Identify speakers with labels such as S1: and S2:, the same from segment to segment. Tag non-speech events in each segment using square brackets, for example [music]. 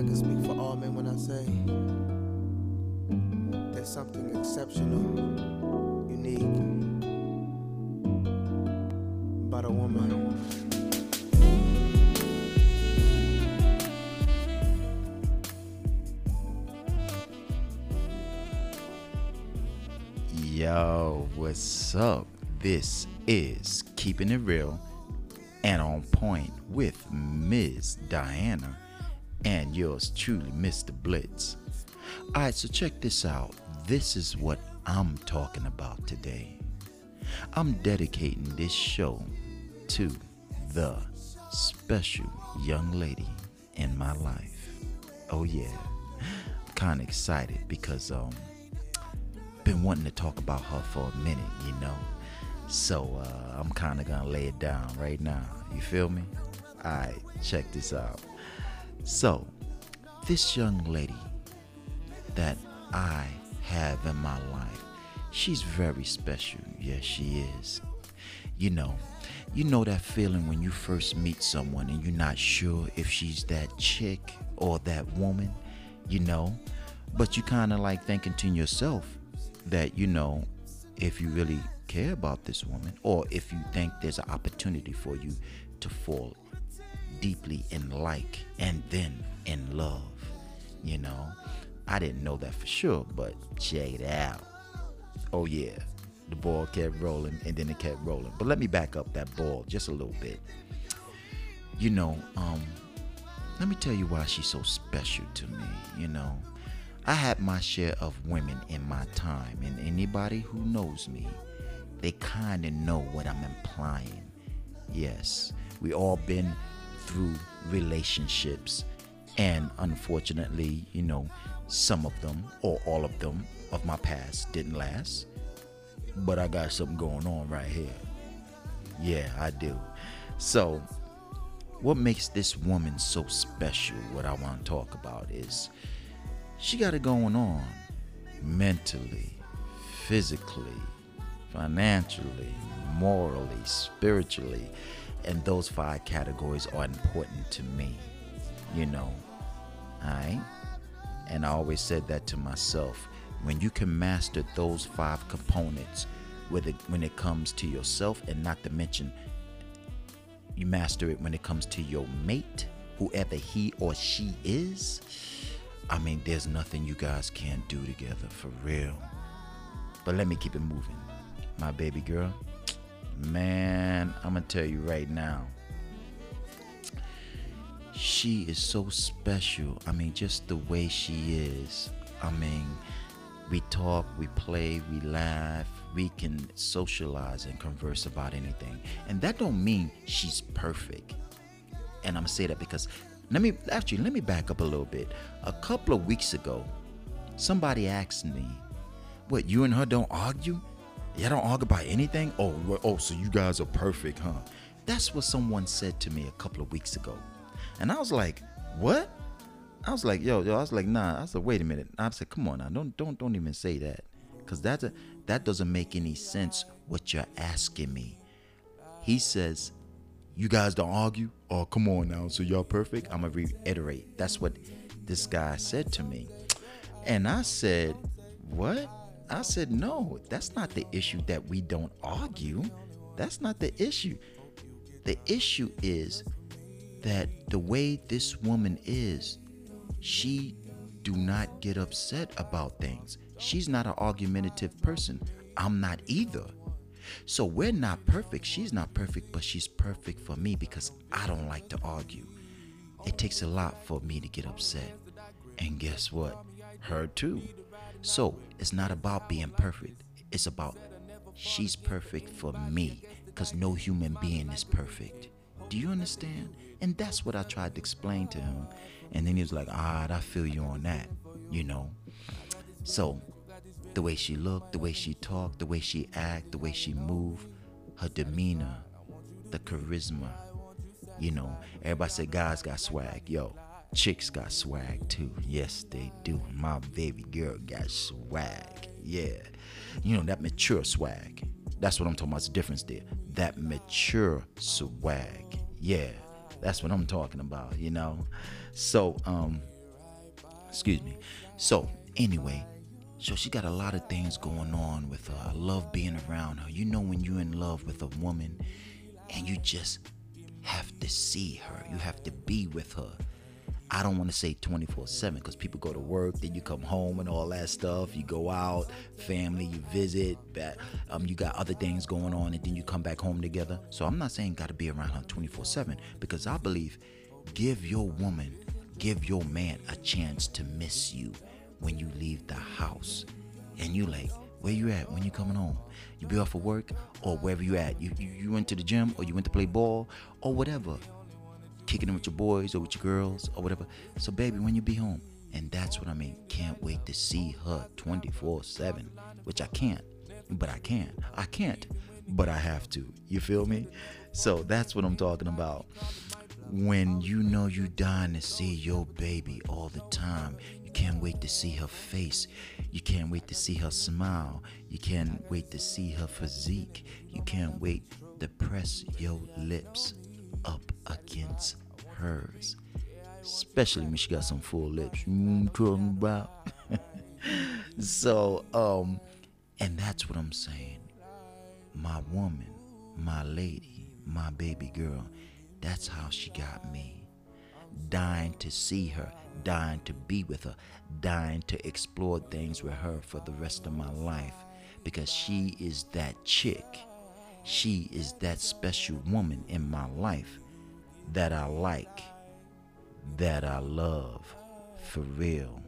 S1: I can speak for all men when I say there's something exceptional, unique about a woman.
S2: Yo, what's up? This is Keeping It Real and On Point with Ms. Diana and yours truly, Mr. Blitz. Alright, so check this out. This is what I'm talking about today. I'm dedicating this show to the special young lady in my life. Oh yeah. Kinda excited because um been wanting to talk about her for a minute, you know. So uh, I'm kind of gonna lay it down right now. You feel me? Alright, check this out. So, this young lady that I have in my life, she's very special. Yes, she is. You know, you know that feeling when you first meet someone and you're not sure if she's that chick or that woman, you know, but you kind of like thinking to yourself that, you know, if you really care about this woman or if you think there's an opportunity for you to fall deeply in like and then in love. You know, I didn't know that for sure, but check it out. Oh, yeah, the ball kept rolling and then it kept rolling. But let me back up that ball just a little bit. You know, um, let me tell you why she's so special to me. You know, I had my share of women in my time, and anybody who knows me, they kind of know what I'm implying. Yes, we all been through relationships. And unfortunately, you know, some of them or all of them of my past didn't last. But I got something going on right here. Yeah, I do. So, what makes this woman so special, what I want to talk about is she got it going on mentally, physically, financially, morally, spiritually and those five categories are important to me, you know. Alright? And I always said that to myself. When you can master those five components, it, when it comes to yourself, and not to mention, you master it when it comes to your mate, whoever he or she is. I mean, there's nothing you guys can't do together for real. But let me keep it moving. My baby girl, Man, I'm gonna tell you right now. She is so special. I mean, just the way she is. I mean, we talk, we play, we laugh, we can socialize and converse about anything. And that don't mean she's perfect. And I'm gonna say that because let me actually let me back up a little bit. A couple of weeks ago, somebody asked me, "What you and her don't argue?" Y'all don't argue about anything? Oh, oh, so you guys are perfect, huh? That's what someone said to me a couple of weeks ago. And I was like, what? I was like, yo, yo, I was like, nah. I said, wait a minute. I said, come on now, don't don't don't even say that. Cause that's a that doesn't make any sense what you're asking me. He says, You guys don't argue? Oh, come on now. So y'all perfect? I'm gonna reiterate. That's what this guy said to me. And I said, What? I said, no, that's not the issue that we don't argue. That's not the issue. The issue is that the way this woman is, she do not get upset about things. She's not an argumentative person. I'm not either. So we're not perfect. She's not perfect, but she's perfect for me because I don't like to argue. It takes a lot for me to get upset. And guess what? Her too. So it's not about being perfect. It's about she's perfect for me because no human being is perfect. Do you understand? And that's what I tried to explain to him. And then he was like, ah, I feel you on that, you know. So the way she looked, the way she talked, the way she act, the way she moved, her demeanor, the charisma. You know, everybody said guys got swag. Yo, Chicks got swag too. Yes, they do. My baby girl got swag. Yeah. You know, that mature swag. That's what I'm talking about. It's the difference there. That mature swag. Yeah. That's what I'm talking about, you know? So, um, Excuse me. So, anyway, so she got a lot of things going on with her. I love being around her. You know, when you're in love with a woman and you just have to see her, you have to be with her. I don't want to say 24 7 because people go to work, then you come home and all that stuff. You go out, family, you visit, but, um, you got other things going on, and then you come back home together. So I'm not saying got to be around her 24 7 because I believe give your woman, give your man a chance to miss you when you leave the house. And you like, where you at when you coming home? You be off of work or wherever you at. You, you you went to the gym or you went to play ball or whatever kicking it with your boys or with your girls or whatever. So, baby, when you be home, and that's what I mean. Can't wait to see her 24 7, which I can't, but I can. I can't, but I have to. You feel me? So, that's what I'm talking about. When you know you dying to see your baby all the time, you can't wait to see her face. You can't wait to see her smile. You can't wait to see her physique. You can't wait to press your lips up hers. Especially when she got some full lips. You talking about? [laughs] so, um, and that's what I'm saying. My woman, my lady, my baby girl, that's how she got me. Dying to see her, dying to be with her, dying to explore things with her for the rest of my life because she is that chick she is that special woman in my life that I like, that I love for real.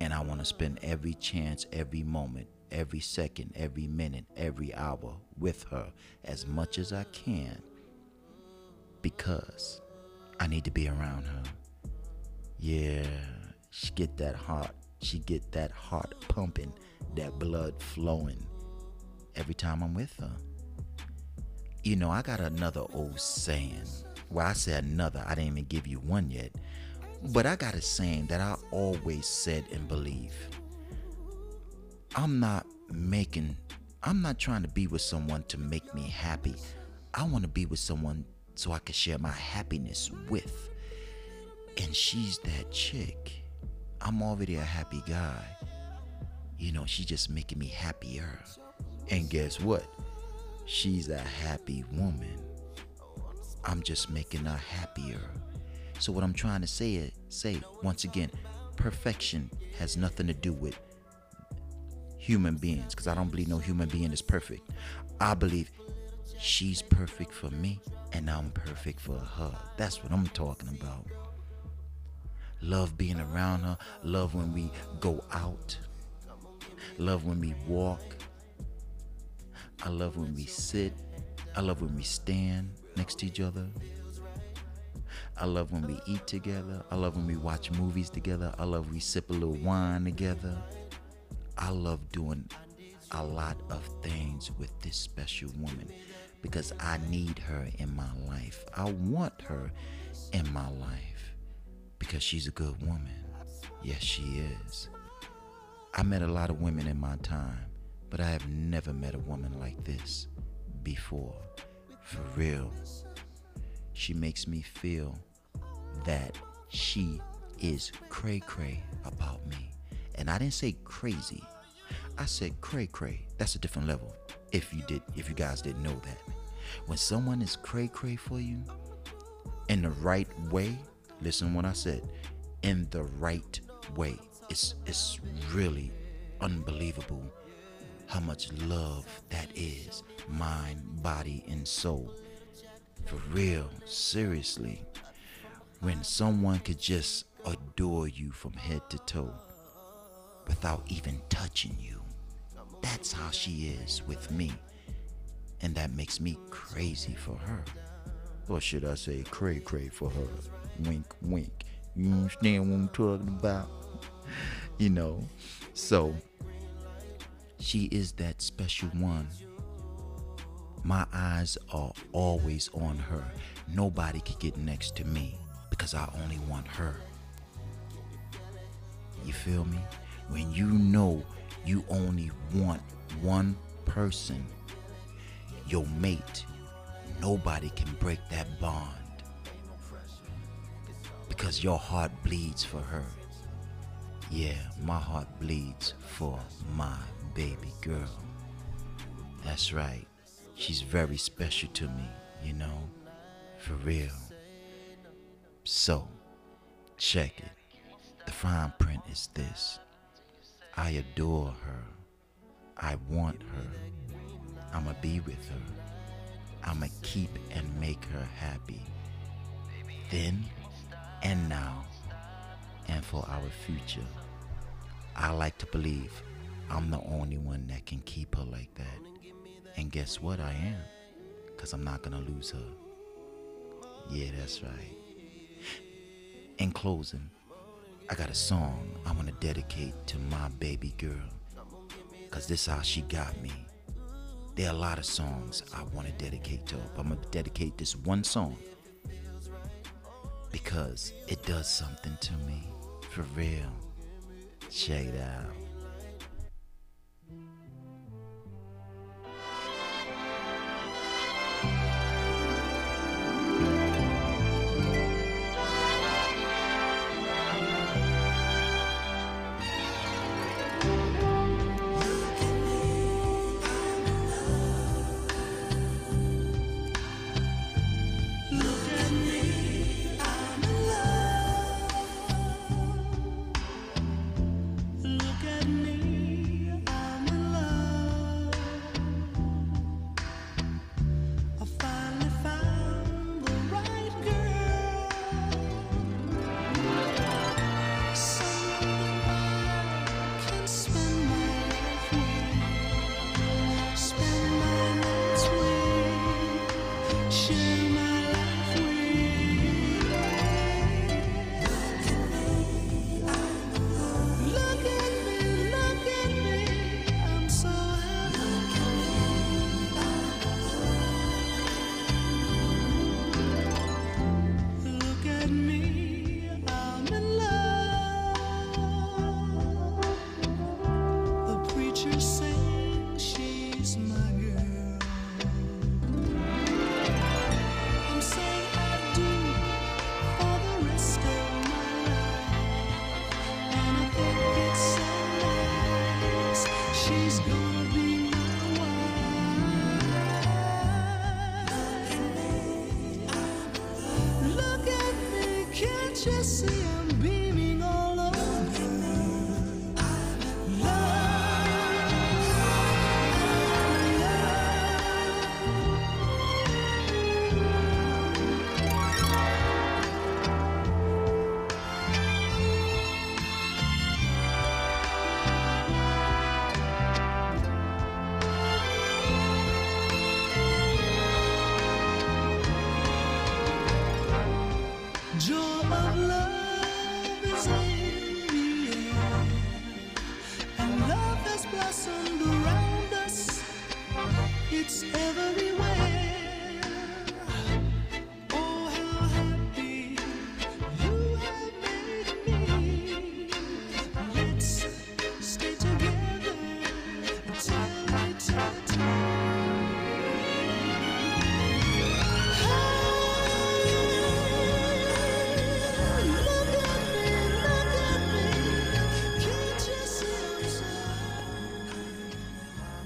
S2: And I want to spend every chance, every moment, every second, every minute, every hour with her as much as I can because I need to be around her. Yeah, she get that heart, she get that heart pumping, that blood flowing every time I'm with her. You know, I got another old saying. Well, I said another, I didn't even give you one yet. But I got a saying that I always said and believe. I'm not making, I'm not trying to be with someone to make me happy. I want to be with someone so I can share my happiness with. And she's that chick. I'm already a happy guy. You know, she's just making me happier. And guess what? She's a happy woman. I'm just making her happier. So what I'm trying to say is, say once again, perfection has nothing to do with human beings because I don't believe no human being is perfect. I believe she's perfect for me and I'm perfect for her. That's what I'm talking about. Love being around her, love when we go out, love when we walk, I love when we sit. I love when we stand next to each other. I love when we eat together. I love when we watch movies together. I love we sip a little wine together. I love doing a lot of things with this special woman because I need her in my life. I want her in my life because she's a good woman. Yes, she is. I met a lot of women in my time but I have never met a woman like this before. For real. She makes me feel that she is cray cray about me. And I didn't say crazy. I said cray cray. That's a different level. If you did if you guys didn't know that. When someone is cray cray for you in the right way, listen what I said. In the right way. It's it's really unbelievable how much love that is mind, body, and soul. For real, seriously. When someone could just adore you from head to toe without even touching you. That's how she is with me. And that makes me crazy for her. Or should I say cray cray for her? Wink, wink. You understand what I'm talking about? You know? So she is that special one. My eyes are always on her. Nobody can get next to me because I only want her. You feel me? When you know you only want one person, your mate, nobody can break that bond
S3: because your heart bleeds for her. Yeah, my heart bleeds for my baby girl. That's right. She's very special to me, you know? For real. So, check it. The fine print is this I adore her. I want her. I'ma be with her. I'ma keep and make her happy. Then and now and for our future. I like to believe I'm the only one that can keep her like that. And guess what? I am. Because I'm not going to lose her. Yeah, that's right. In closing, I got a song I want to dedicate to my baby girl. Because this how she got me. There are a lot of songs I want to dedicate to her, but I'm going to dedicate this one song because it does something to me. For real. Check it out.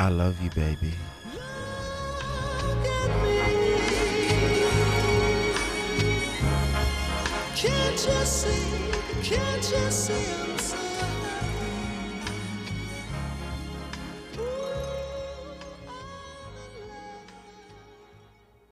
S2: I love you,
S3: baby.
S2: Can't you see? Can't you see